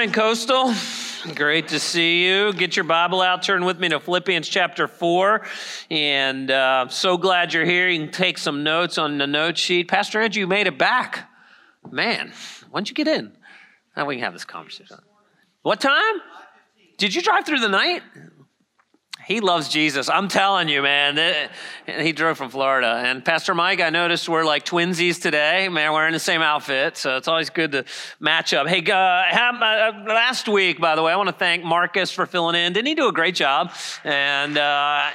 Morning, Coastal. Great to see you. Get your Bible out, turn with me to Philippians chapter 4. And uh, so glad you're here. You can take some notes on the note sheet. Pastor Ed, you made it back. Man, when'd you get in? Now we can have this conversation. What time? Did you drive through the night? He loves Jesus. I'm telling you, man. He drove from Florida. And Pastor Mike, I noticed we're like twinsies today. Man, we're in the same outfit. So it's always good to match up. Hey, uh, uh, last week, by the way, I want to thank Marcus for filling in. Didn't he do a great job? And uh,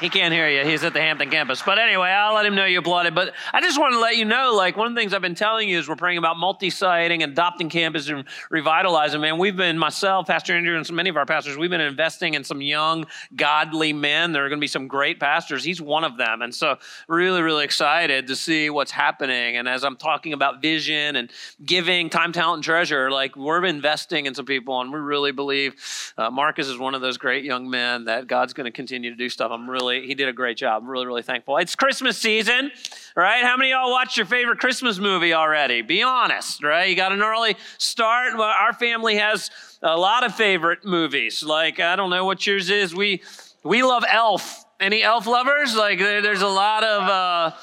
he can't hear you. He's at the Hampton campus. But anyway, I'll let him know you applauded. But I just want to let you know, like, one of the things I've been telling you is we're praying about multi-siting and adopting campus and revitalizing. Man, we've been, myself, Pastor Andrew, and so many of our pastors, we've been investing in some young godly men. There are going to be some great pastors. He's one of them. And so, really, really excited to see what's happening. And as I'm talking about vision and giving, time, talent, and treasure, like we're investing in some people, and we really believe uh, Marcus is one of those great young men that God's going to continue to do stuff. I'm really, he did a great job. I'm really, really thankful. It's Christmas season, right? How many of y'all watched your favorite Christmas movie already? Be honest, right? You got an early start. Well, Our family has a lot of favorite movies. Like, I don't know what yours is. We, we love Elf. Any Elf lovers? Like, there's a lot of, uh,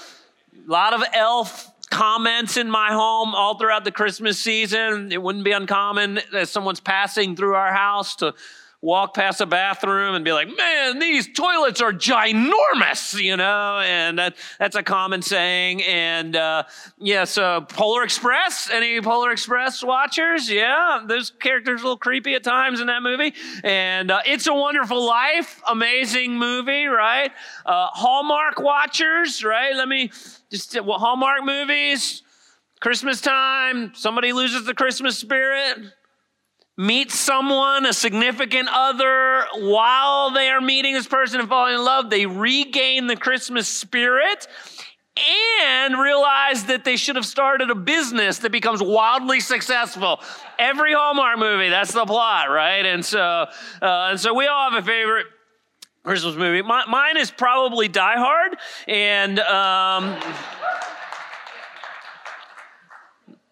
lot of Elf comments in my home all throughout the Christmas season. It wouldn't be uncommon as someone's passing through our house to walk past a bathroom and be like, man, these toilets are ginormous, you know, and that, that's a common saying. And uh, yeah, so Polar Express, any Polar Express watchers? Yeah, those characters a little creepy at times in that movie. And uh, It's a Wonderful Life, amazing movie, right? Uh, Hallmark watchers, right? Let me just, well, Hallmark movies, Christmas time, somebody loses the Christmas spirit meet someone, a significant other, while they are meeting this person and falling in love, they regain the Christmas spirit and realize that they should have started a business that becomes wildly successful. Every Hallmark movie, that's the plot, right? And so, uh, and so we all have a favorite Christmas movie. My, mine is probably Die Hard, and. Um,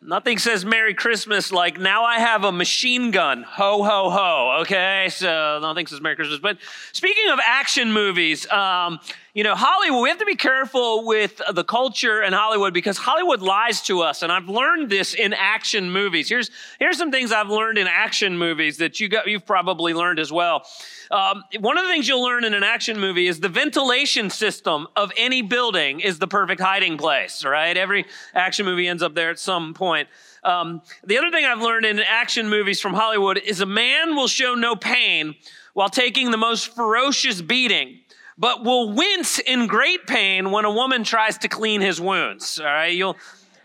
Nothing says Merry Christmas like now I have a machine gun. Ho, ho, ho. Okay, so nothing says Merry Christmas. But speaking of action movies, um, you know, Hollywood, we have to be careful with the culture in Hollywood because Hollywood lies to us. And I've learned this in action movies. Here's, here's some things I've learned in action movies that you got, you've probably learned as well. Um, one of the things you'll learn in an action movie is the ventilation system of any building is the perfect hiding place, right? Every action movie ends up there at some point. Um, the other thing I've learned in action movies from Hollywood is a man will show no pain while taking the most ferocious beating but will wince in great pain when a woman tries to clean his wounds. All right, you'll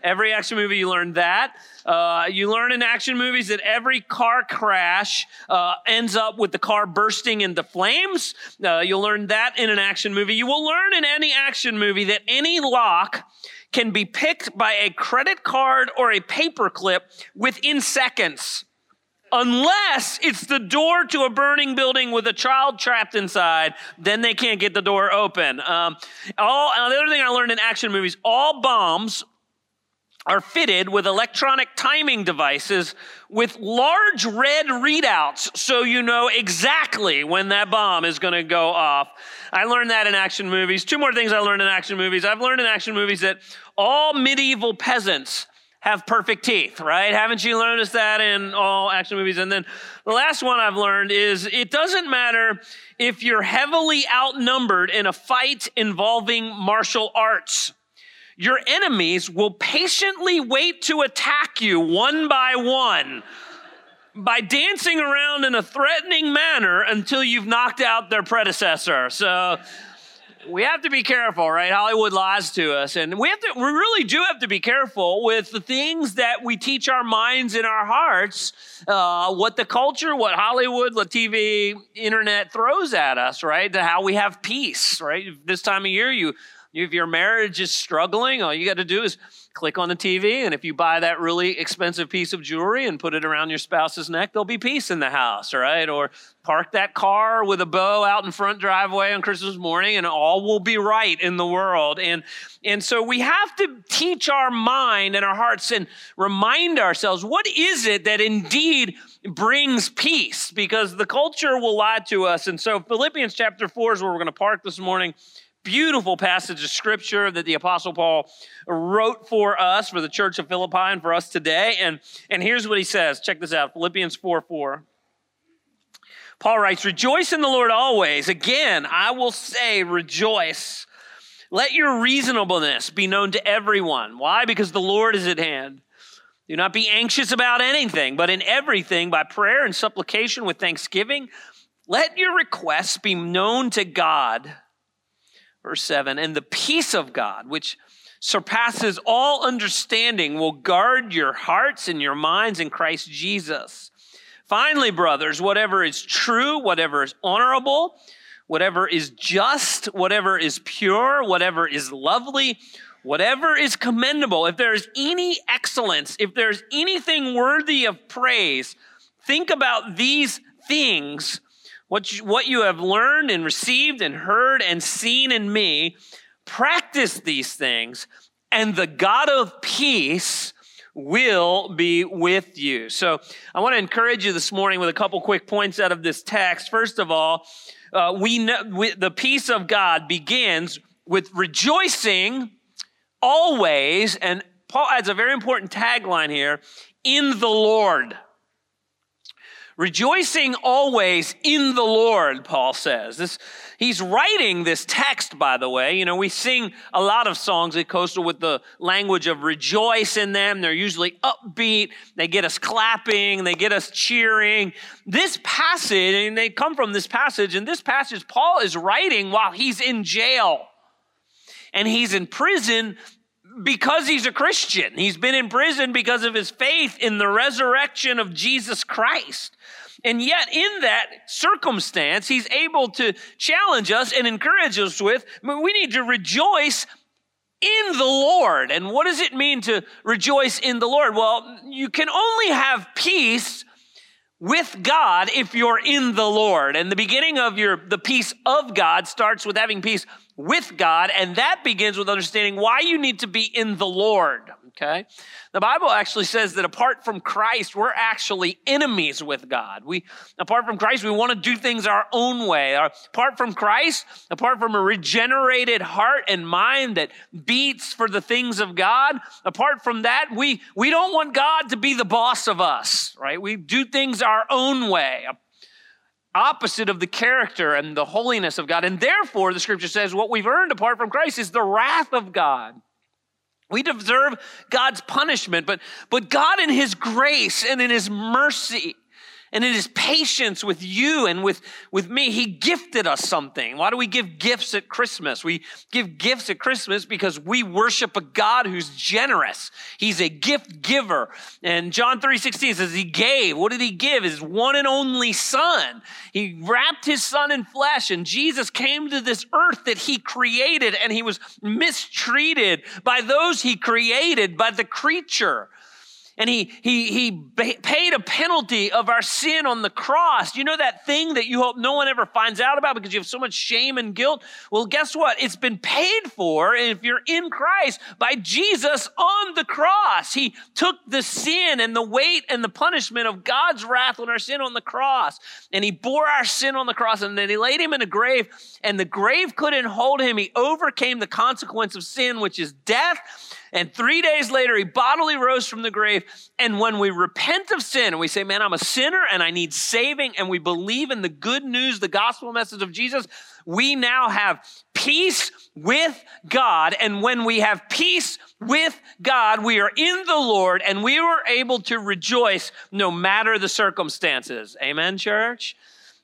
every action movie you learn that. Uh, you learn in action movies that every car crash uh, ends up with the car bursting into flames. Uh, you'll learn that in an action movie. You will learn in any action movie that any lock can be picked by a credit card or a paperclip within seconds unless it's the door to a burning building with a child trapped inside, then they can't get the door open. Um, all, the other thing I learned in action movies, all bombs are fitted with electronic timing devices with large red readouts so you know exactly when that bomb is going to go off. I learned that in action movies. Two more things I learned in action movies. I've learned in action movies that all medieval peasants have perfect teeth, right? Haven't you noticed that in all action movies? And then the last one I've learned is it doesn't matter if you're heavily outnumbered in a fight involving martial arts. Your enemies will patiently wait to attack you one by one by dancing around in a threatening manner until you've knocked out their predecessor. So, we have to be careful, right? Hollywood lies to us, and we have to. We really do have to be careful with the things that we teach our minds and our hearts. Uh, what the culture, what Hollywood, what TV, internet throws at us, right? To how we have peace, right? This time of year, you if your marriage is struggling, all you got to do is click on the TV, and if you buy that really expensive piece of jewelry and put it around your spouse's neck, there'll be peace in the house, right? Or park that car with a bow out in front driveway on Christmas morning, and all will be right in the world. And, and so we have to teach our mind and our hearts and remind ourselves what is it that indeed brings peace? Because the culture will lie to us. And so Philippians chapter 4 is where we're going to park this morning beautiful passage of scripture that the apostle paul wrote for us for the church of philippi and for us today and and here's what he says check this out philippians 4 4 paul writes rejoice in the lord always. Again i will say rejoice. Let your reasonableness be known to everyone. Why? Because the lord is at hand. Do not be anxious about anything but in everything by prayer and supplication with thanksgiving let your requests be known to god. Verse 7 And the peace of God, which surpasses all understanding, will guard your hearts and your minds in Christ Jesus. Finally, brothers, whatever is true, whatever is honorable, whatever is just, whatever is pure, whatever is lovely, whatever is commendable, if there's any excellence, if there's anything worthy of praise, think about these things what you, what you have learned and received and heard and seen in me, practice these things, and the God of peace will be with you. So I want to encourage you this morning with a couple quick points out of this text. First of all, uh, we know we, the peace of God begins with rejoicing always, and Paul adds a very important tagline here in the Lord. Rejoicing always in the Lord, Paul says. This, he's writing this text, by the way. You know, we sing a lot of songs at Coastal with the language of rejoice in them. They're usually upbeat. They get us clapping. They get us cheering. This passage, and they come from this passage, and this passage Paul is writing while he's in jail. And he's in prison because he's a Christian. He's been in prison because of his faith in the resurrection of Jesus Christ. And yet, in that circumstance, he's able to challenge us and encourage us with we need to rejoice in the Lord. And what does it mean to rejoice in the Lord? Well, you can only have peace with God if you're in the Lord. And the beginning of your the peace of God starts with having peace with God, and that begins with understanding why you need to be in the Lord. Okay? The Bible actually says that apart from Christ, we're actually enemies with God. We, apart from Christ, we want to do things our own way. Apart from Christ, apart from a regenerated heart and mind that beats for the things of God, apart from that, we, we don't want God to be the boss of us, right? We do things our own way, opposite of the character and the holiness of God. And therefore, the scripture says, what we've earned apart from Christ is the wrath of God. We deserve God's punishment, but, but God, in His grace and in His mercy, and in his patience with you and with, with me, he gifted us something. Why do we give gifts at Christmas? We give gifts at Christmas because we worship a God who's generous. He's a gift giver. And John 3 16 says he gave. What did he give? His one and only son. He wrapped his son in flesh, and Jesus came to this earth that he created, and he was mistreated by those he created, by the creature and he, he, he paid a penalty of our sin on the cross. You know that thing that you hope no one ever finds out about because you have so much shame and guilt? Well, guess what? It's been paid for if you're in Christ by Jesus on the cross. He took the sin and the weight and the punishment of God's wrath on our sin on the cross. And he bore our sin on the cross and then he laid him in a grave and the grave couldn't hold him. He overcame the consequence of sin, which is death and three days later, he bodily rose from the grave. And when we repent of sin and we say, man, I'm a sinner and I need saving, and we believe in the good news, the gospel message of Jesus, we now have peace with God. And when we have peace with God, we are in the Lord and we are able to rejoice no matter the circumstances. Amen, church?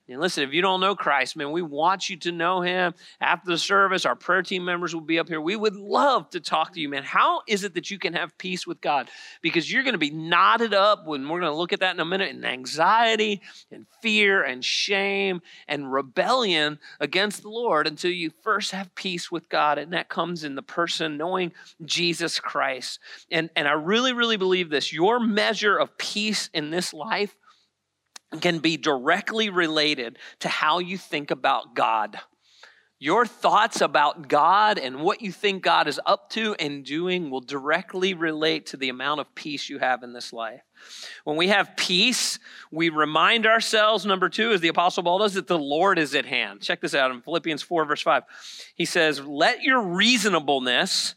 And listen, if you don't know Christ, man, we want you to know him. After the service, our prayer team members will be up here. We would love to talk to you, man. How is it that you can have peace with God? Because you're going to be knotted up when we're going to look at that in a minute in anxiety and fear and shame and rebellion against the Lord until you first have peace with God. And that comes in the person knowing Jesus Christ. And, and I really, really believe this your measure of peace in this life can be directly related to how you think about God. Your thoughts about God and what you think God is up to and doing will directly relate to the amount of peace you have in this life. When we have peace, we remind ourselves, number two, as the Apostle Paul does, that the Lord is at hand. Check this out in Philippians 4, verse 5. He says, Let your reasonableness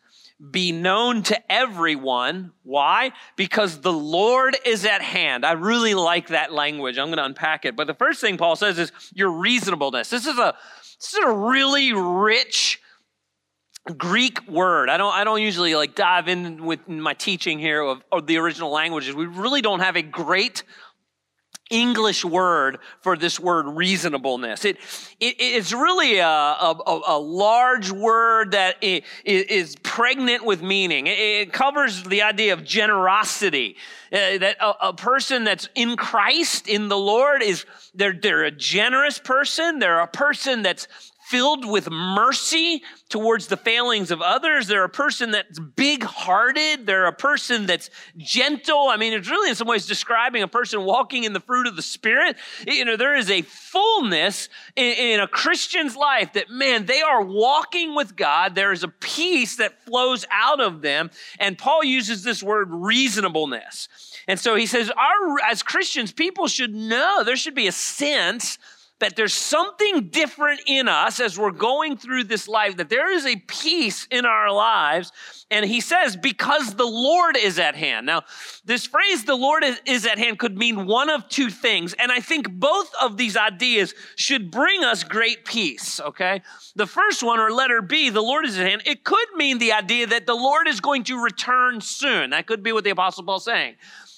be known to everyone. Why? Because the Lord is at hand. I really like that language. I'm going to unpack it. But the first thing Paul says is your reasonableness. This is a, this is a really rich Greek word. I don't, I don't usually like dive in with my teaching here of, of the original languages. We really don't have a great English word for this word reasonableness. It, it it's really a, a, a, large word that is pregnant with meaning. It, covers the idea of generosity. Uh, that a, a, person that's in Christ, in the Lord, is they're, they're a generous person. They're a person that's filled with mercy towards the failings of others. They're a person that's big hearted. They're a person that's gentle. I mean, it's really in some ways describing a person walking in the fruit of the Spirit. You know, there is a fullness in, in a Christian's life that, man, they are walking with God. There is a peace that flows out of them. And Paul uses this word reasonableness. And so he says, our, as Christians, people should know there should be a sense that there's something different in us as we're going through this life, that there is a peace in our lives. And he says, because the Lord is at hand. Now, this phrase, the Lord is at hand, could mean one of two things. And I think both of these ideas should bring us great peace, okay? The first one, or letter B, the Lord is at hand, it could mean the idea that the Lord is going to return soon. That could be what the Apostle Paul's saying.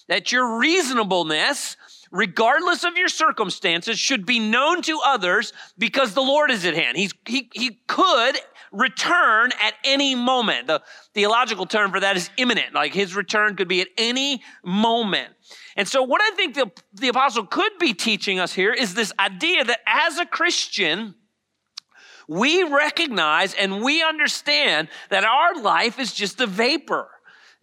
That your reasonableness, regardless of your circumstances, should be known to others because the Lord is at hand. He's, he, he could return at any moment. The theological term for that is imminent. Like his return could be at any moment. And so, what I think the, the apostle could be teaching us here is this idea that as a Christian, we recognize and we understand that our life is just a vapor.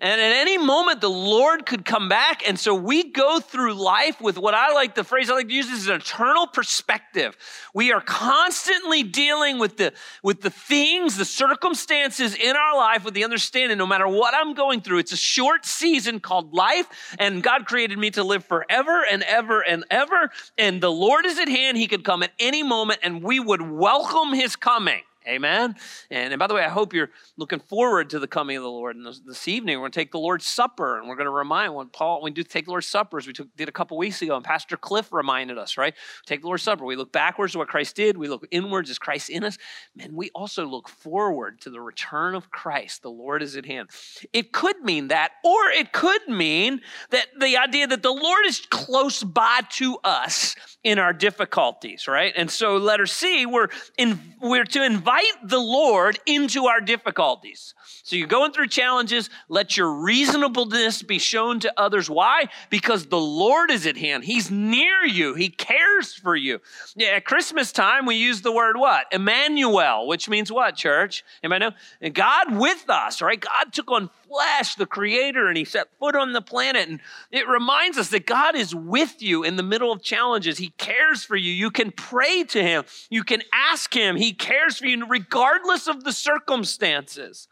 And at any moment, the Lord could come back. And so we go through life with what I like, the phrase I like to use is an eternal perspective. We are constantly dealing with the, with the things, the circumstances in our life with the understanding no matter what I'm going through, it's a short season called life. And God created me to live forever and ever and ever. And the Lord is at hand. He could come at any moment and we would welcome his coming. Amen. And, and by the way, I hope you're looking forward to the coming of the Lord. And this, this evening, we're going to take the Lord's Supper, and we're going to remind when Paul, we do take the Lord's Supper, as we took, did a couple weeks ago, and Pastor Cliff reminded us, right? take the Lord's Supper. We look backwards to what Christ did. We look inwards as Christ in us. Man, we also look forward to the return of Christ. The Lord is at hand. It could mean that, or it could mean that the idea that the Lord is close by to us in our difficulties, right? And so, letter C, we're in, we're to invite the Lord into our difficulties. So you're going through challenges, let your reasonableness be shown to others. Why? Because the Lord is at hand. He's near you. He cares for you. Yeah, at Christmas time, we use the word what? Emmanuel, which means what, church? Anybody know? God with us, right? God took on flesh, the creator, and he set foot on the planet. And it reminds us that God is with you in the middle of challenges. He cares for you. You can pray to him. You can ask him. He cares for you regardless of the circumstances.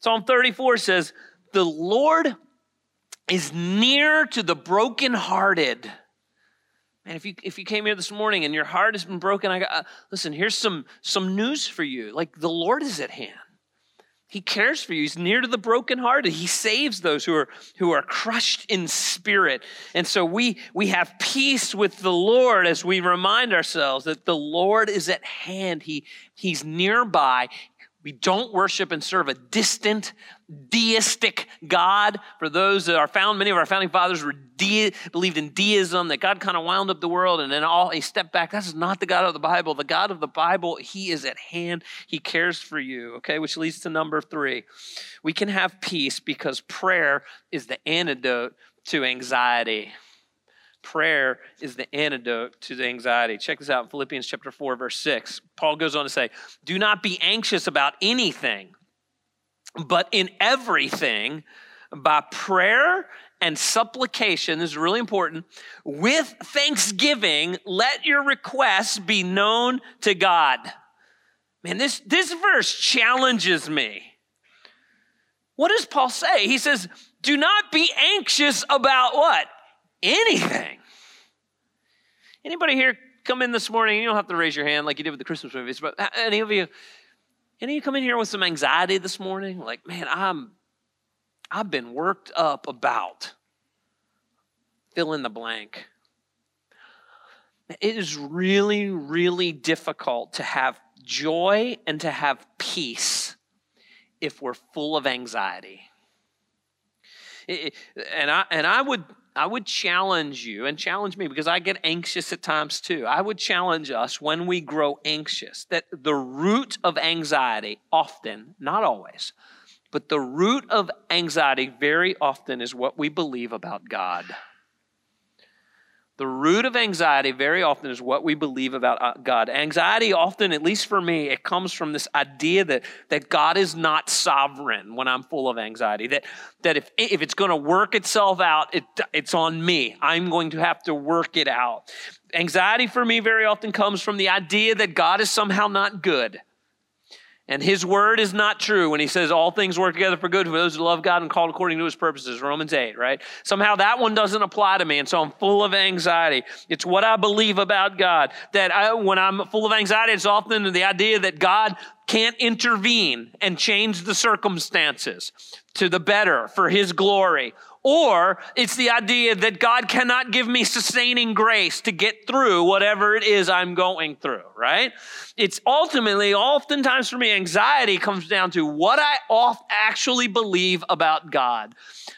Psalm 34 says, The Lord is near to the brokenhearted. And if you if you came here this morning and your heart has been broken, I got uh, listen. Here's some some news for you. Like the Lord is at hand. He cares for you. He's near to the brokenhearted. He saves those who are who are crushed in spirit. And so we we have peace with the Lord as we remind ourselves that the Lord is at hand. He he's nearby We don't worship and serve a distant, deistic God. For those that are found, many of our founding fathers were de- believed in deism, that God kind of wound up the world and then all he stepped back. This is not the God of the Bible. The God of the Bible, he is at hand. He cares for you. Okay, which leads to number three. We can have peace because prayer is the antidote to anxiety. Prayer is the antidote to the anxiety. Check this out in Philippians chapter 4, verse 6. Paul goes on to say, Do not be anxious about anything, but in everything, by prayer and supplication, this is really important, with thanksgiving, let your requests be known to God. Man, this, this verse challenges me. What does Paul say? He says, Do not be anxious about what? Anything. Anybody here come in this morning? You don't have to raise your hand like you did with the Christmas movies, but any of you, any of you come in here with some anxiety this morning? Like, man, I'm, I've been worked up about. Fill in the blank. It is really, really difficult to have joy and to have peace if we're full of anxiety. and I and I would I would challenge you and challenge me because I get anxious at times too. I would challenge us when we grow anxious that the root of anxiety, often, not always, but the root of anxiety very often is what we believe about God. The root of anxiety very often is what we believe about uh, God. Anxiety often, at least for me, it comes from this idea that, that God is not sovereign when I'm full of anxiety. That, that if, if it's going to work itself out, it, it's on me. I'm going to have to work it out. Anxiety for me very often comes from the idea that God is somehow not good and his word is not true when he says all things work together for good for those who love God and called according to his purposes, Romans 8, right? Somehow that one doesn't apply to me. And so I'm full of anxiety. It's what I believe about God. That I, when I'm full of anxiety, it's often the idea that God can't intervene and change the circumstances to the better for his glory or it's the idea that God cannot give me sustaining grace to get through whatever it is I'm going through, right? It's ultimately, oftentimes for me, anxiety comes down to what I oft actually believe about God.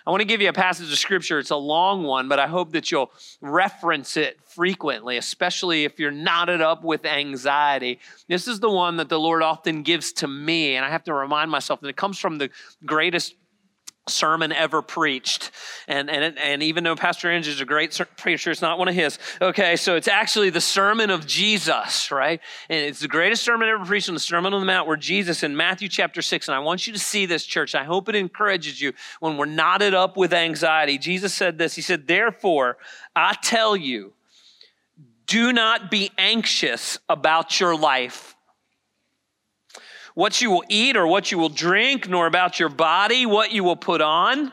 I want to give you a passage of scripture. It's a long one, but I hope that you'll reference it frequently, especially if you're knotted up with anxiety. This is the one that the Lord often gives to me, and I have to remind myself that it comes from the greatest sermon ever preached. And, and, and even though Pastor Andrew is a great preacher, it's not one of his. Okay, so it's actually the sermon of Jesus, right? And it's the greatest sermon ever preached on the Sermon on the Mount where Jesus in Matthew chapter 6, and I want you to see this, church. I hope it encourages you when we're knotted up with anxiety. Jesus said this He said, Therefore, I tell you, do not be anxious about your life what you will eat or what you will drink, nor about your body, what you will put on.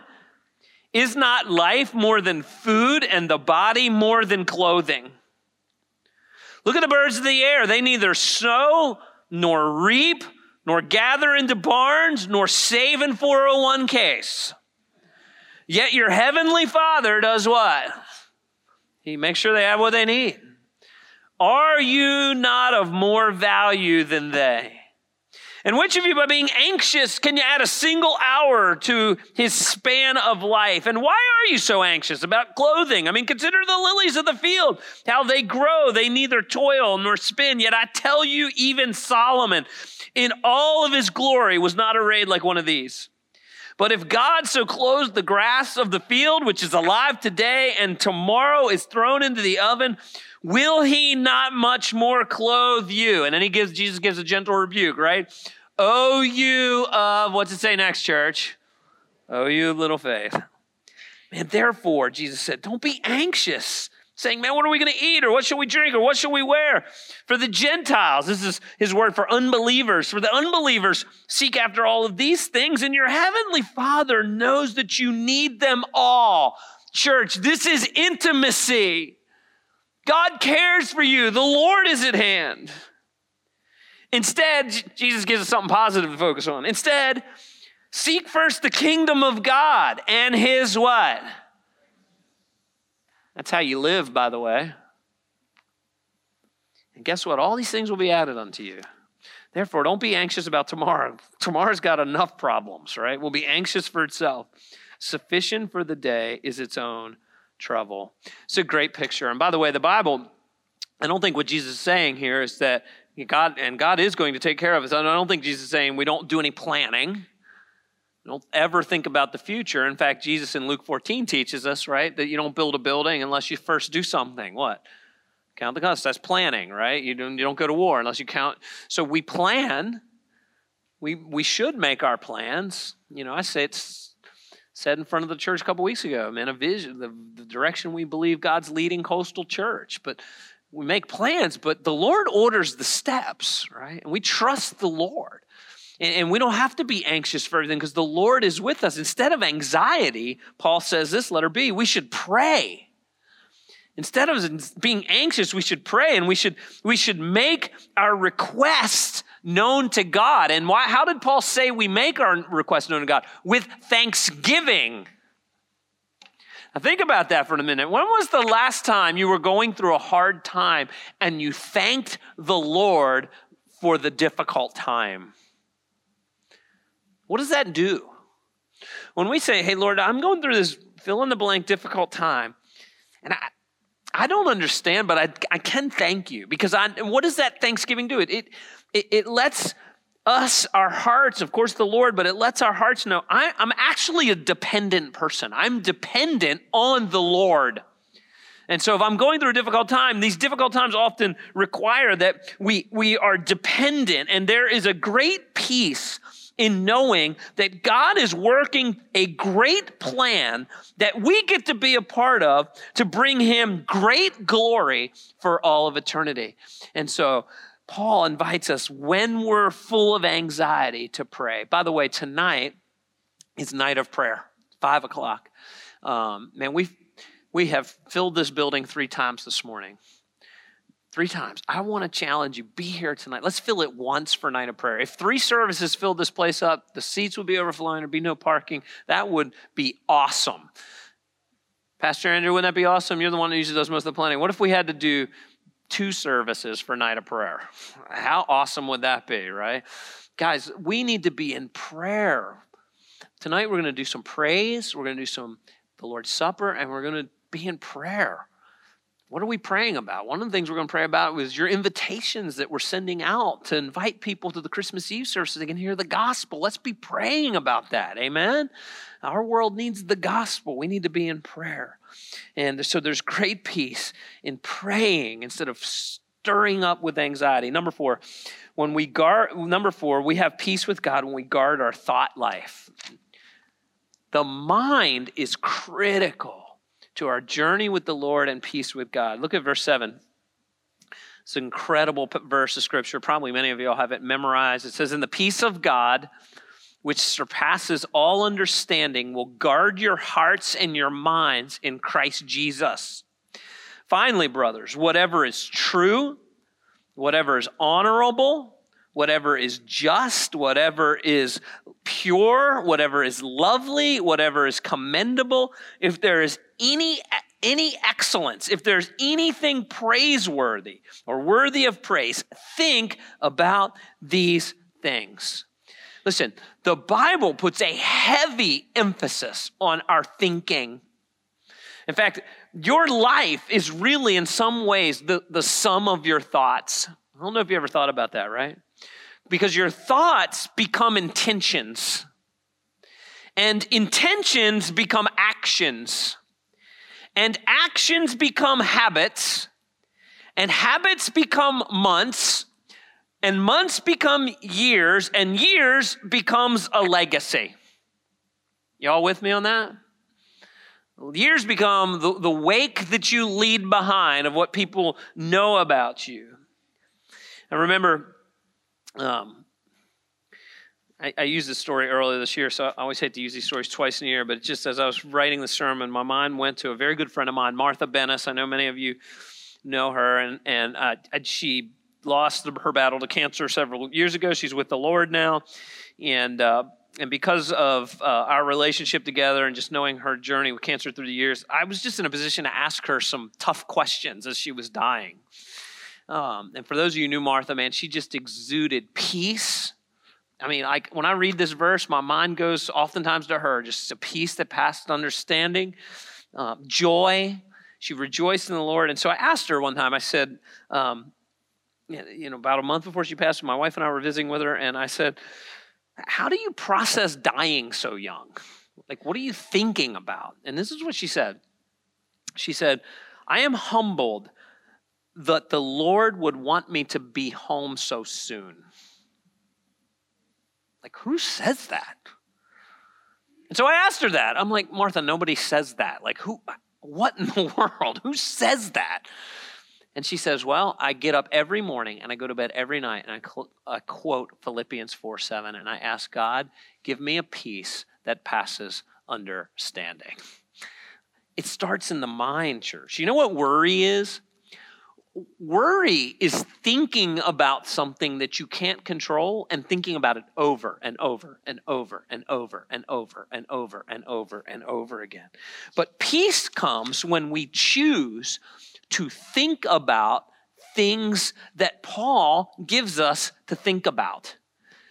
Is not life more than food and the body more than clothing? Look at the birds of the air. They neither sow nor reap nor gather into barns nor save in 401ks. Yet your heavenly Father does what? He makes sure they have what they need. Are you not of more value than they? And which of you, by being anxious, can you add a single hour to his span of life? And why are you so anxious about clothing? I mean, consider the lilies of the field, how they grow. They neither toil nor spin. Yet I tell you, even Solomon, in all of his glory, was not arrayed like one of these. But if God so clothes the grass of the field, which is alive today and tomorrow is thrown into the oven, will he not much more clothe you? And then he gives, Jesus gives a gentle rebuke, right? Oh, you of, what's it say next, church? Oh, you little faith. Man, therefore, Jesus said, don't be anxious, saying, man, what are we going to eat? Or what shall we drink? Or what shall we wear? For the Gentiles, this is his word for unbelievers. For the unbelievers, seek after all of these things, and your heavenly Father knows that you need them all. Church, this is intimacy. God cares for you, the Lord is at hand. Instead, Jesus gives us something positive to focus on. Instead, seek first the kingdom of God and his what? That's how you live, by the way. And guess what? All these things will be added unto you. Therefore, don't be anxious about tomorrow. Tomorrow's got enough problems, right? Will be anxious for itself. Sufficient for the day is its own trouble. It's a great picture. And by the way, the Bible, I don't think what Jesus is saying here is that God, and God is going to take care of us. I don't think Jesus is saying we don't do any planning. Don't ever think about the future. In fact, Jesus in Luke 14 teaches us, right, that you don't build a building unless you first do something. What? Count the cost. That's planning, right? You don't, you don't go to war unless you count. So we plan. We, we should make our plans. You know, I say it's said in front of the church a couple weeks ago, man, a vision, the, the direction we believe God's leading coastal church. But we make plans, but the Lord orders the steps, right? And we trust the Lord. And, and we don't have to be anxious for everything because the Lord is with us. Instead of anxiety, Paul says this, letter B, we should pray. Instead of being anxious, we should pray and we should, we should make our requests known to God. And why, how did Paul say we make our requests known to God? With thanksgiving. Now, think about that for a minute. When was the last time you were going through a hard time and you thanked the Lord for the difficult time? What does that do? When we say, hey, Lord, I'm going through this fill in the blank difficult time, and I, I don't understand, but I, I can thank you because I, what does that Thanksgiving do? It, it, it, it lets us, our hearts, of course, the Lord, but it lets our hearts know I, I'm actually a dependent person. I'm dependent on the Lord. And so if I'm going through a difficult time, these difficult times often require that we, we are dependent, and there is a great peace in knowing that God is working a great plan that we get to be a part of to bring him great glory for all of eternity. And so Paul invites us when we're full of anxiety to pray. By the way, tonight is night of prayer, five o'clock. Um, man, we we have filled this building three times this morning three times. I want to challenge you be here tonight. Let's fill it once for night of prayer. If three services filled this place up, the seats would be overflowing, there'd be no parking. That would be awesome. Pastor Andrew, wouldn't that be awesome? You're the one who usually does most of the planning. What if we had to do two services for night of prayer? How awesome would that be, right? Guys, we need to be in prayer. Tonight we're going to do some praise, we're going to do some the Lord's Supper, and we're going to be in prayer. What are we praying about? One of the things we're going to pray about was your invitations that we're sending out to invite people to the Christmas Eve service so they can hear the gospel. Let's be praying about that. Amen. Our world needs the gospel. We need to be in prayer. And so there's great peace in praying instead of stirring up with anxiety. Number four, when we guard, number four, we have peace with God when we guard our thought life. The mind is critical to our journey with the Lord and peace with God. Look at verse 7. It's an incredible verse of scripture. Probably many of you all have it memorized. It says, In the peace of God, which surpasses all understanding, will guard your hearts and your minds in Christ Jesus. Finally, brothers, whatever is true, whatever is honorable, whatever is just, whatever is pure, whatever is lovely, whatever is commendable, if there is any any excellence, if there's anything praiseworthy or worthy of praise, think about these things. Listen, the Bible puts a heavy emphasis on our thinking. In fact, your life is really, in some ways, the, the sum of your thoughts. I don't know if you ever thought about that, right? Because your thoughts become intentions, and intentions become actions, and actions become habits, and habits become months, and months become years, and years becomes a legacy. Y'all with me on that? Years become the, the wake that you lead behind of what people know about you. And remember, um, I, I, used this story earlier this year, so I always hate to use these stories twice in a year, but just as I was writing the sermon, my mind went to a very good friend of mine, Martha Bennis. I know many of you know her, and, and uh, she lost her battle to cancer several years ago. She's with the Lord now. And, uh, and because of uh, our relationship together and just knowing her journey with cancer through the years, I was just in a position to ask her some tough questions as she was dying. Um, and for those of you who knew Martha, man, she just exuded peace. I mean, like when I read this verse, my mind goes oftentimes to her, just a peace that passed understanding, uh, joy. She rejoiced in the Lord. And so I asked her one time, I said, um, you know, about a month before she passed, my wife and I were visiting with her, and I said, How do you process dying so young? Like, what are you thinking about? And this is what she said. She said, I am humbled that the Lord would want me to be home so soon. Like, who says that? And so I asked her that. I'm like, Martha, nobody says that. Like, who, what in the world? Who says that? And she says, Well, I get up every morning and I go to bed every night and I, cl- I quote Philippians 4 7 and I ask God, give me a peace that passes understanding. It starts in the mind, church. You know what worry is? Worry is thinking about something that you can't control and thinking about it over and over and over and over and over and over and over and over again. But peace comes when we choose to think about things that Paul gives us to think about.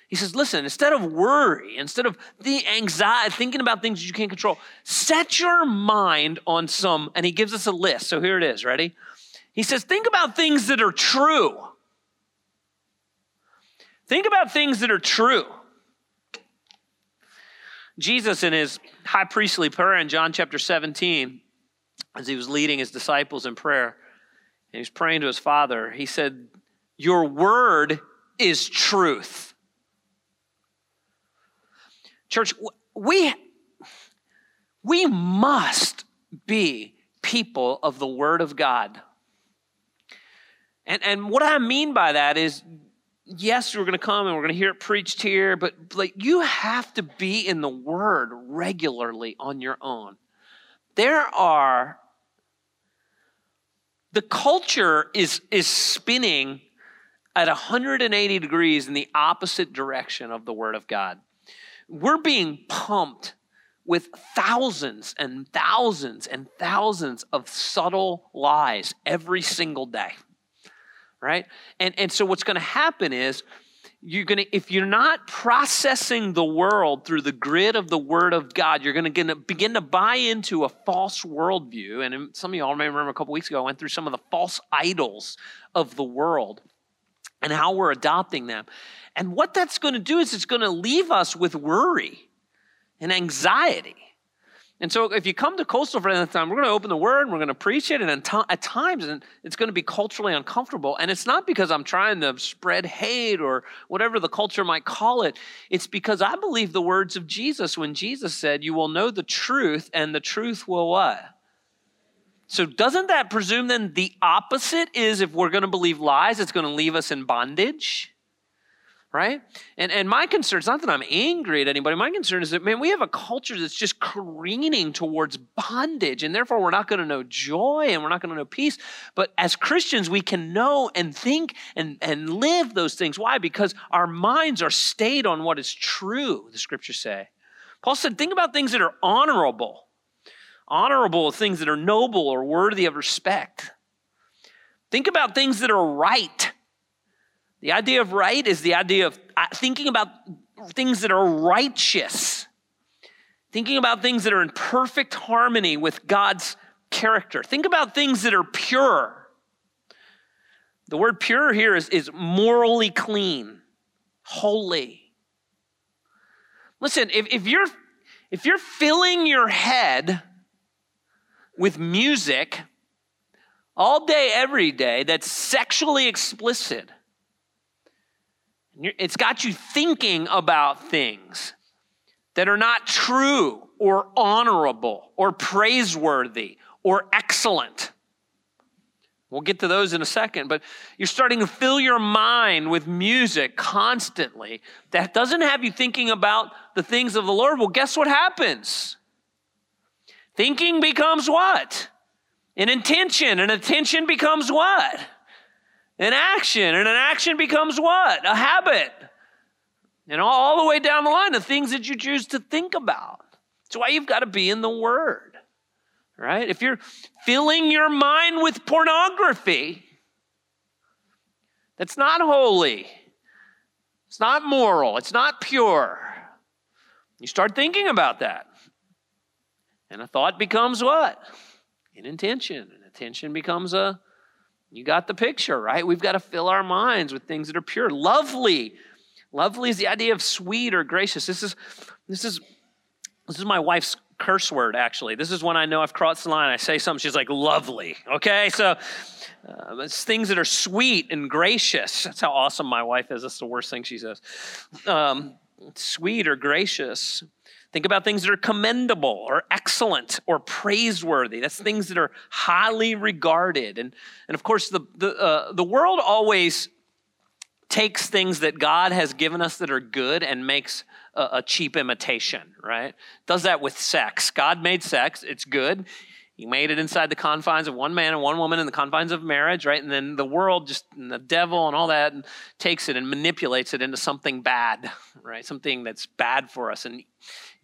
He says, listen, instead of worry, instead of the anxiety, thinking about things you can't control, set your mind on some, and he gives us a list. So here it is, ready? He says, think about things that are true. Think about things that are true. Jesus, in his high priestly prayer in John chapter 17, as he was leading his disciples in prayer, and he was praying to his Father, he said, Your word is truth. Church, we, we must be people of the Word of God. And, and what I mean by that is, yes, we're going to come and we're going to hear it preached here, but like you have to be in the Word regularly on your own. There are, the culture is, is spinning at 180 degrees in the opposite direction of the Word of God. We're being pumped with thousands and thousands and thousands of subtle lies every single day. Right? And, and so what's going to happen is you're going to if you're not processing the world through the grid of the word of god you're going to begin to buy into a false worldview and some of y'all may remember a couple weeks ago i went through some of the false idols of the world and how we're adopting them and what that's going to do is it's going to leave us with worry and anxiety. And so, if you come to Coastal for any time, we're going to open the Word and we're going to preach it. And at times, it's going to be culturally uncomfortable. And it's not because I'm trying to spread hate or whatever the culture might call it. It's because I believe the words of Jesus when Jesus said, You will know the truth, and the truth will what? So, doesn't that presume then the opposite is if we're going to believe lies, it's going to leave us in bondage? Right? And, and my concern is not that I'm angry at anybody. My concern is that, man, we have a culture that's just careening towards bondage, and therefore we're not going to know joy and we're not going to know peace. But as Christians, we can know and think and, and live those things. Why? Because our minds are stayed on what is true, the scriptures say. Paul said, think about things that are honorable. Honorable things that are noble or worthy of respect. Think about things that are right the idea of right is the idea of uh, thinking about things that are righteous, thinking about things that are in perfect harmony with God's character. Think about things that are pure. The word pure here is, is morally clean, holy. Listen, if, if you're if you're filling your head with music all day, every day, that's sexually explicit, it's got you thinking about things that are not true or honorable or praiseworthy or excellent. We'll get to those in a second, but you're starting to fill your mind with music constantly that doesn't have you thinking about the things of the Lord. Well, guess what happens? Thinking becomes what? An intention. An intention becomes what? An action, and an action becomes what? A habit. And all the way down the line, the things that you choose to think about. That's why you've got to be in the Word, right? If you're filling your mind with pornography, that's not holy. It's not moral. It's not pure. You start thinking about that. And a thought becomes what? An intention. An intention becomes a, you got the picture, right? We've got to fill our minds with things that are pure. Lovely. Lovely is the idea of sweet or gracious. This is, this is, this is my wife's curse word, actually. This is when I know I've crossed the line. I say something, she's like, lovely. Okay? So uh, it's things that are sweet and gracious. That's how awesome my wife is. That's the worst thing she says. Um, sweet or gracious. Think about things that are commendable or excellent or praiseworthy. That's things that are highly regarded. And, and of course, the, the, uh, the world always takes things that God has given us that are good and makes a, a cheap imitation, right? Does that with sex. God made sex, it's good. He made it inside the confines of one man and one woman in the confines of marriage, right? And then the world, just the devil and all that, and takes it and manipulates it into something bad, right? Something that's bad for us. And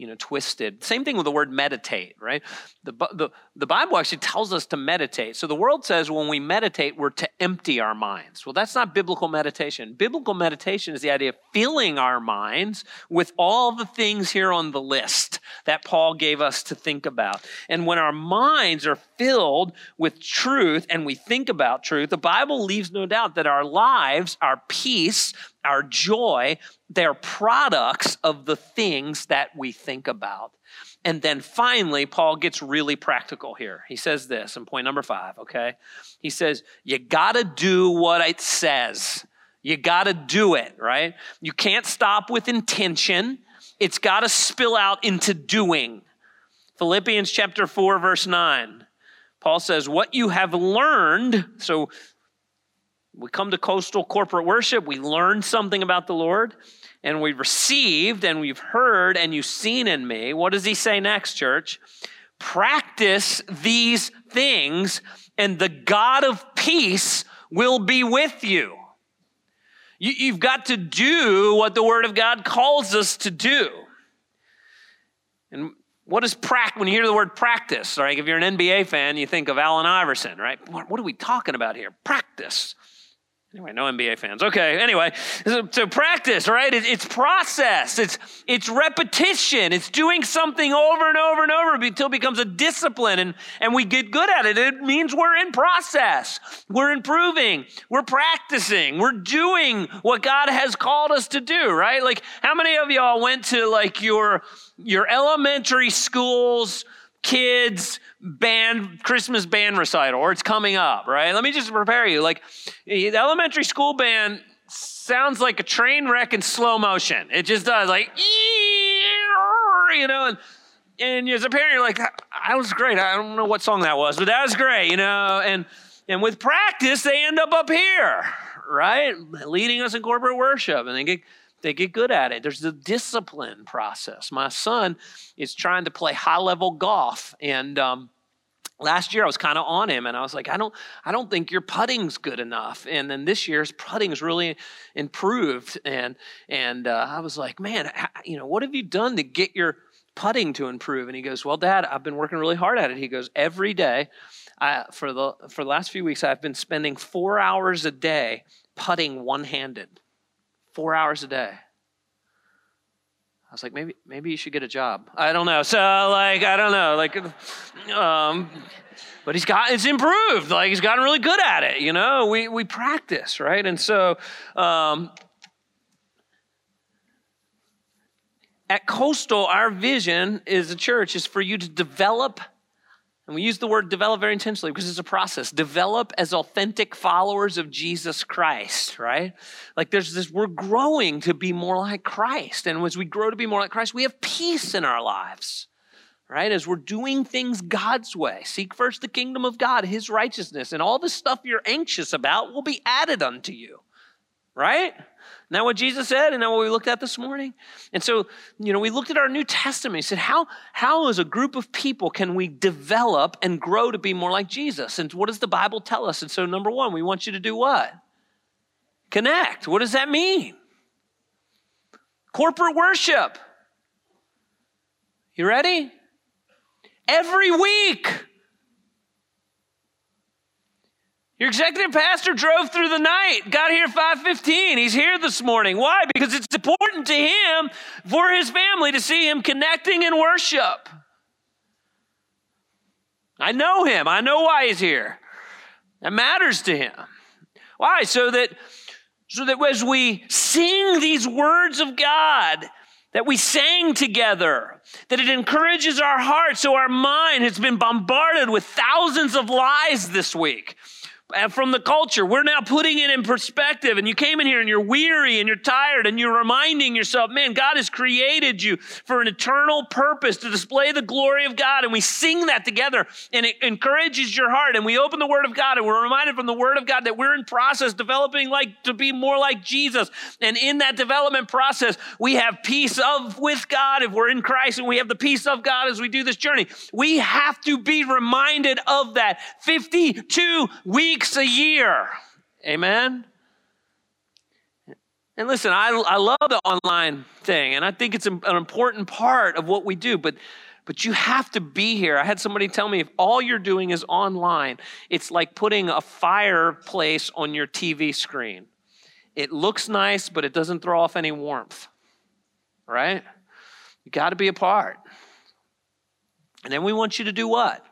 you know, twisted. Same thing with the word meditate, right? The, the, the Bible actually tells us to meditate. So the world says when we meditate, we're to empty our minds. Well, that's not biblical meditation. Biblical meditation is the idea of filling our minds with all the things here on the list that Paul gave us to think about. And when our minds are filled with truth and we think about truth, the Bible leaves no doubt that our lives, our peace, our joy, they're products of the things that we think about. And then finally, Paul gets really practical here. He says this in point number five, okay? He says, You gotta do what it says. You gotta do it, right? You can't stop with intention, it's gotta spill out into doing. Philippians chapter 4, verse 9. Paul says, What you have learned, so we come to coastal corporate worship, we learn something about the Lord, and we've received and we've heard and you've seen in me. What does he say next, church? Practice these things, and the God of peace will be with you. you have got to do what the Word of God calls us to do. And what is practice? When you hear the word practice, right? If you're an NBA fan, you think of Allen Iverson, right? What, what are we talking about here? Practice. Anyway, no NBA fans. Okay, anyway, so, so practice, right? It, it's process, it's, it's repetition, it's doing something over and over and over until it becomes a discipline and, and we get good at it. It means we're in process, we're improving, we're practicing, we're doing what God has called us to do, right? Like, how many of y'all went to like your, your elementary schools? Kids band Christmas band recital or it's coming up, right? Let me just prepare you. Like the elementary school band sounds like a train wreck in slow motion. It just does like you know and and as a parent you're like that was great. I don't know what song that was, but that was great, you know. And and with practice they end up up here, right? Leading us in corporate worship and they get they get good at it. There's the discipline process. My son is trying to play high level golf, and um, last year I was kind of on him, and I was like, I don't, I don't think your putting's good enough. And then this year's putting's really improved, and and uh, I was like, man, you know, what have you done to get your putting to improve? And he goes, Well, Dad, I've been working really hard at it. He goes, every day. I, for the for the last few weeks, I've been spending four hours a day putting one handed four hours a day. I was like, maybe, maybe you should get a job. I don't know. So, like, I don't know. Like, um, but he's got it's improved. Like, he's gotten really good at it. You know, we we practice, right? And so, um, at Coastal, our vision is a church is for you to develop and we use the word develop very intentionally because it's a process. Develop as authentic followers of Jesus Christ, right? Like there's this, we're growing to be more like Christ. And as we grow to be more like Christ, we have peace in our lives, right? As we're doing things God's way. Seek first the kingdom of God, his righteousness, and all the stuff you're anxious about will be added unto you, right? That what Jesus said? And that what we looked at this morning? And so, you know, we looked at our New Testament. He said, how, how as a group of people can we develop and grow to be more like Jesus? And what does the Bible tell us? And so, number one, we want you to do what? Connect. What does that mean? Corporate worship. You ready? Every week. Your executive pastor drove through the night, got here 5:15. He's here this morning. Why? Because it's important to him for his family to see him connecting in worship. I know him. I know why he's here. That matters to him. Why? So that so that as we sing these words of God, that we sang together, that it encourages our heart so our mind has been bombarded with thousands of lies this week Uh, from the culture. We're now putting it in perspective. And you came in here and you're weary and you're tired and you're reminding yourself, man, God has created you for an eternal purpose to display the glory of God. And we sing that together and it encourages your heart. And we open the Word of God and we're reminded from the Word of God that we're in process developing like to be more like Jesus. And in that development process, we have peace of with God if we're in Christ and we have the peace of God as we do this journey. We have to be reminded of that 52 weeks weeks a year. Amen? And listen, I, I love the online thing, and I think it's an important part of what we do, but, but you have to be here. I had somebody tell me if all you're doing is online, it's like putting a fireplace on your TV screen. It looks nice, but it doesn't throw off any warmth, right? You got to be a part. And then we want you to do what?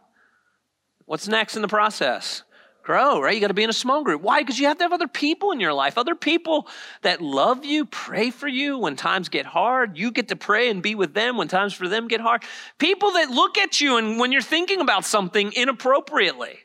What's next in the process? Grow, right? You got to be in a small group. Why? Because you have to have other people in your life, other people that love you, pray for you when times get hard. You get to pray and be with them when times for them get hard. People that look at you and when you're thinking about something inappropriately.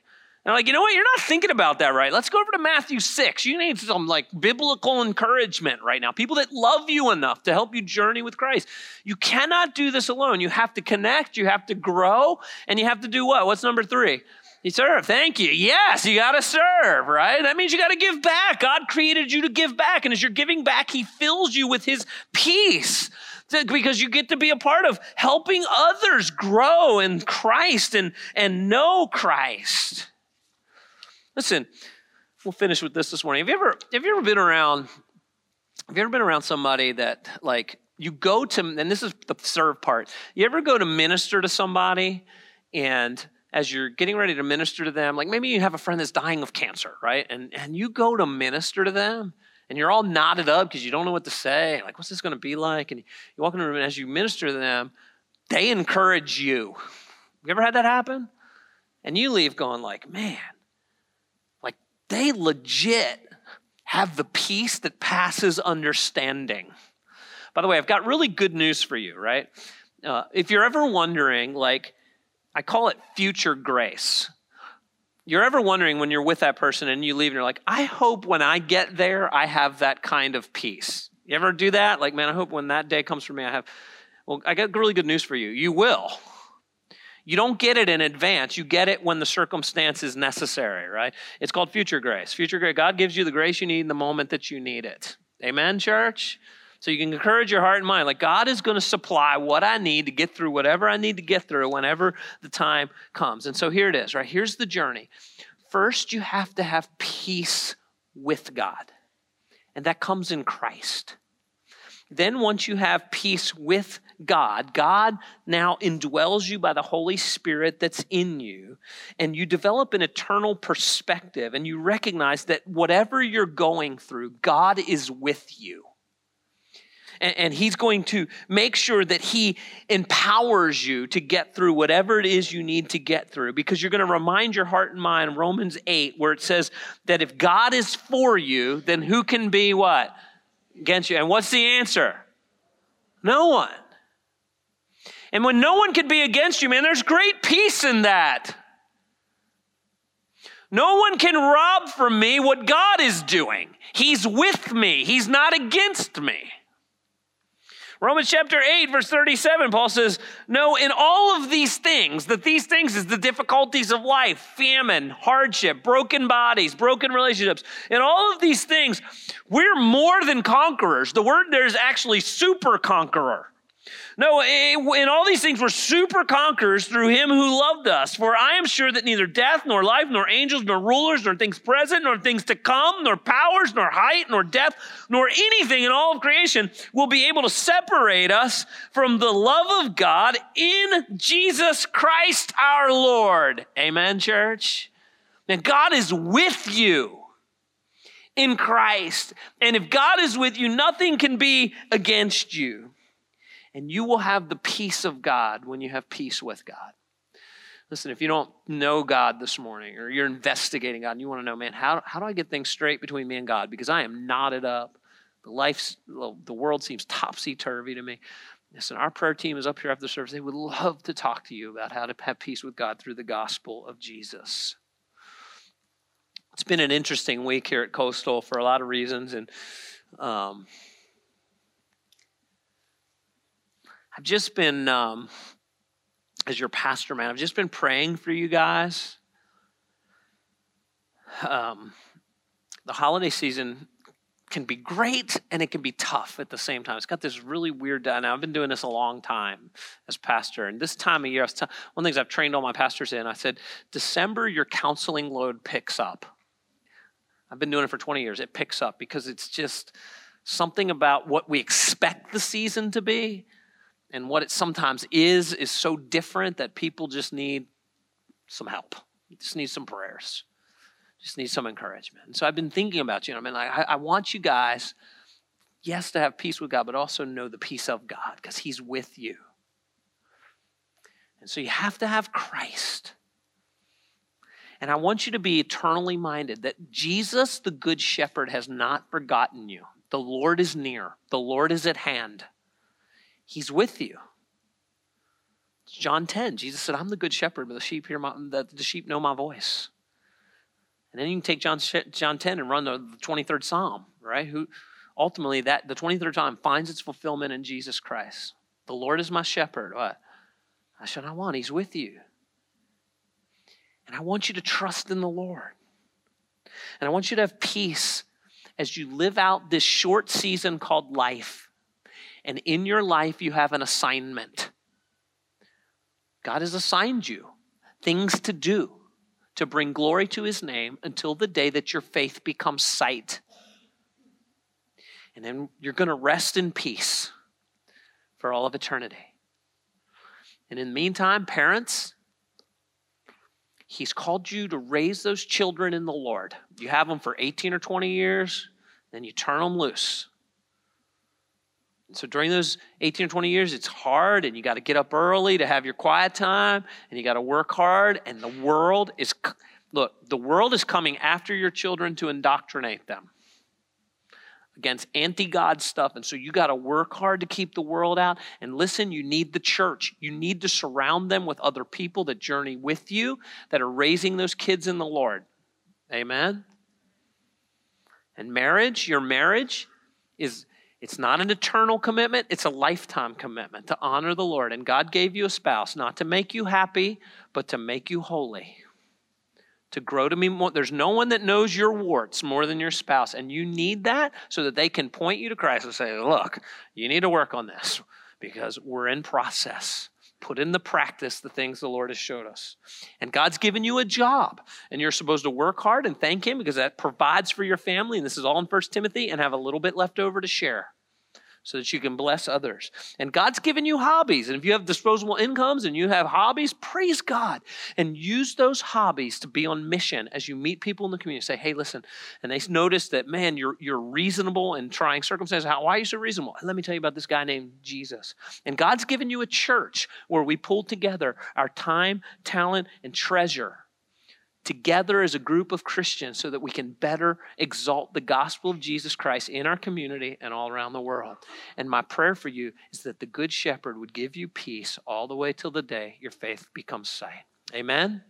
And like, you know what? You're not thinking about that right. Let's go over to Matthew 6. You need some like biblical encouragement right now. People that love you enough to help you journey with Christ. You cannot do this alone. You have to connect, you have to grow, and you have to do what? What's number three? You serve. Thank you. Yes, you got to serve, right? That means you got to give back. God created you to give back. And as you're giving back, He fills you with His peace because you get to be a part of helping others grow in Christ and, and know Christ. Listen, we'll finish with this this morning. Have you ever, have you ever been around, have you ever been around somebody that like you go to, and this is the serve part. You ever go to minister to somebody and as you're getting ready to minister to them, like maybe you have a friend that's dying of cancer, right? And, and you go to minister to them and you're all knotted up because you don't know what to say. Like, what's this going to be like? And you walk in the room, and as you minister to them, they encourage you. You ever had that happen? And you leave going like, man, like they legit have the peace that passes understanding. By the way, I've got really good news for you, right? Uh, if you're ever wondering, like, I call it future grace. You're ever wondering when you're with that person and you leave and you're like, I hope when I get there, I have that kind of peace. You ever do that? Like, man, I hope when that day comes for me, I have. Well, I got really good news for you. You will. You don't get it in advance. You get it when the circumstance is necessary, right? It's called future grace. Future grace. God gives you the grace you need in the moment that you need it. Amen, church? So you can encourage your heart and mind. Like God is going to supply what I need to get through whatever I need to get through whenever the time comes. And so here it is, right? Here's the journey. First, you have to have peace with God, and that comes in Christ. Then, once you have peace with God, God now indwells you by the Holy Spirit that's in you, and you develop an eternal perspective, and you recognize that whatever you're going through, God is with you and, and He's going to make sure that He empowers you to get through whatever it is you need to get through because you're going to remind your heart and mind Romans 8, where it says that if God is for you, then who can be what? Against you. And what's the answer? No one. And when no one can be against you, man, there's great peace in that. No one can rob from me what God is doing. He's with me, He's not against me. Romans chapter 8, verse 37, Paul says, No, in all of these things, that these things is the difficulties of life, famine, hardship, broken bodies, broken relationships. In all of these things, we're more than conquerors. The word there is actually super conqueror. No, in all these things, we're super conquerors through him who loved us. For I am sure that neither death, nor life, nor angels, nor rulers, nor things present, nor things to come, nor powers, nor height, nor depth, nor anything in all of creation will be able to separate us from the love of God in Jesus Christ our Lord. Amen, church? Man, God is with you in Christ. And if God is with you, nothing can be against you. And you will have the peace of God when you have peace with God. Listen, if you don't know God this morning or you're investigating God and you want to know, man, how, how do I get things straight between me and God? Because I am knotted up. The life's, the world seems topsy turvy to me. Listen, our prayer team is up here after the service. They would love to talk to you about how to have peace with God through the gospel of Jesus. It's been an interesting week here at Coastal for a lot of reasons, and um, I've just been, um, as your pastor, man, I've just been praying for you guys. Um, the holiday season can be great and it can be tough at the same time. It's got this really weird. Now I've been doing this a long time as pastor, and this time of year, t- one of the things I've trained all my pastors in. I said, December, your counseling load picks up. I've been doing it for 20 years. It picks up because it's just something about what we expect the season to be and what it sometimes is is so different that people just need some help. Just need some prayers. Just need some encouragement. And so I've been thinking about you. Know, I mean, like, I, I want you guys, yes, to have peace with God, but also know the peace of God because He's with you. And so you have to have Christ. And I want you to be eternally minded that Jesus, the Good Shepherd, has not forgotten you. The Lord is near, the Lord is at hand. He's with you. John 10, Jesus said, I'm the good shepherd, but the sheep hear my, the, the sheep know my voice. And then you can take John, John 10 and run the, the 23rd Psalm, right? Who ultimately that the 23rd Psalm finds its fulfillment in Jesus Christ. The Lord is my shepherd. What? I shall not want. He's with you. And I want you to trust in the Lord. And I want you to have peace as you live out this short season called life. And in your life, you have an assignment. God has assigned you things to do to bring glory to his name until the day that your faith becomes sight. And then you're going to rest in peace for all of eternity. And in the meantime, parents, He's called you to raise those children in the Lord. You have them for 18 or 20 years, then you turn them loose. So during those 18 or 20 years, it's hard, and you got to get up early to have your quiet time, and you got to work hard, and the world is, look, the world is coming after your children to indoctrinate them against anti God stuff. And so you got to work hard to keep the world out. And listen, you need the church. You need to surround them with other people that journey with you, that are raising those kids in the Lord. Amen? And marriage, your marriage is. It's not an eternal commitment, it's a lifetime commitment to honor the Lord. And God gave you a spouse not to make you happy, but to make you holy to grow to me more. There's no one that knows your warts more than your spouse. And you need that so that they can point you to Christ and say, look, you need to work on this because we're in process. Put in the practice the things the Lord has showed us. And God's given you a job, and you're supposed to work hard and thank Him because that provides for your family. And this is all in First Timothy, and have a little bit left over to share so that you can bless others. And God's given you hobbies. And if you have disposable incomes and you have hobbies, praise God and use those hobbies to be on mission as you meet people in the community. Say, hey, listen. And they notice that, man, you're, you're reasonable in trying circumstances. How, why are you so reasonable? Let me tell you about this guy named Jesus. And God's given you a church where we pull together our time, talent, and treasure together as a group of Christians so that we can better exalt the gospel of Jesus Christ in our community and all around the world. And my prayer for you is that the Good Shepherd would give you peace all the way till the day your faith becomes sight. Amen.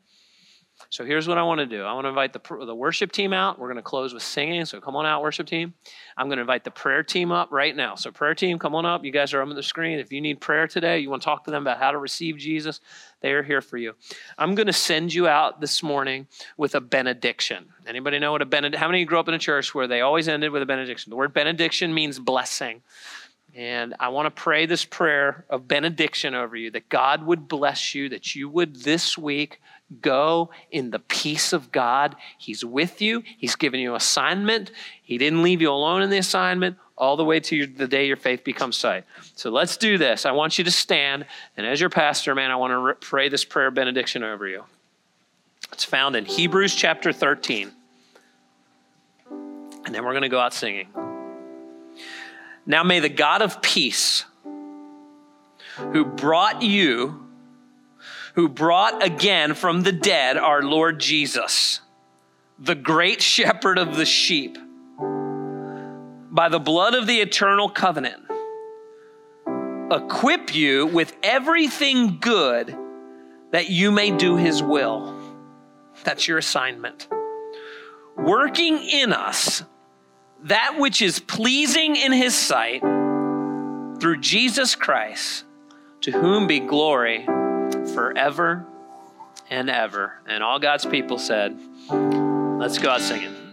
So here's what I want to do. I want to invite the, the worship team out. We're going to close with singing. So come on out, worship team. I'm going to invite the prayer team up right now. So prayer team, come on up. You guys are on the screen. If you need prayer today, you want to talk to them about how to receive Jesus, they are here for you. I'm going to send you out this morning with a benediction. Anybody know what a benediction? How many grew up in a church where they always ended with a benediction? The word benediction means blessing. And I want to pray this prayer of benediction over you that God would bless you, that you would this week Go in the peace of God. He's with you. He's given you assignment. He didn't leave you alone in the assignment all the way to your, the day your faith becomes sight. So let's do this. I want you to stand, and as your pastor, man, I want to pray this prayer benediction over you. It's found in Hebrews chapter 13. And then we're going to go out singing. Now may the God of peace, who brought you, who brought again from the dead our Lord Jesus, the great shepherd of the sheep, by the blood of the eternal covenant, equip you with everything good that you may do his will. That's your assignment. Working in us that which is pleasing in his sight through Jesus Christ, to whom be glory forever and ever. And all God's people said, Let's go out singing.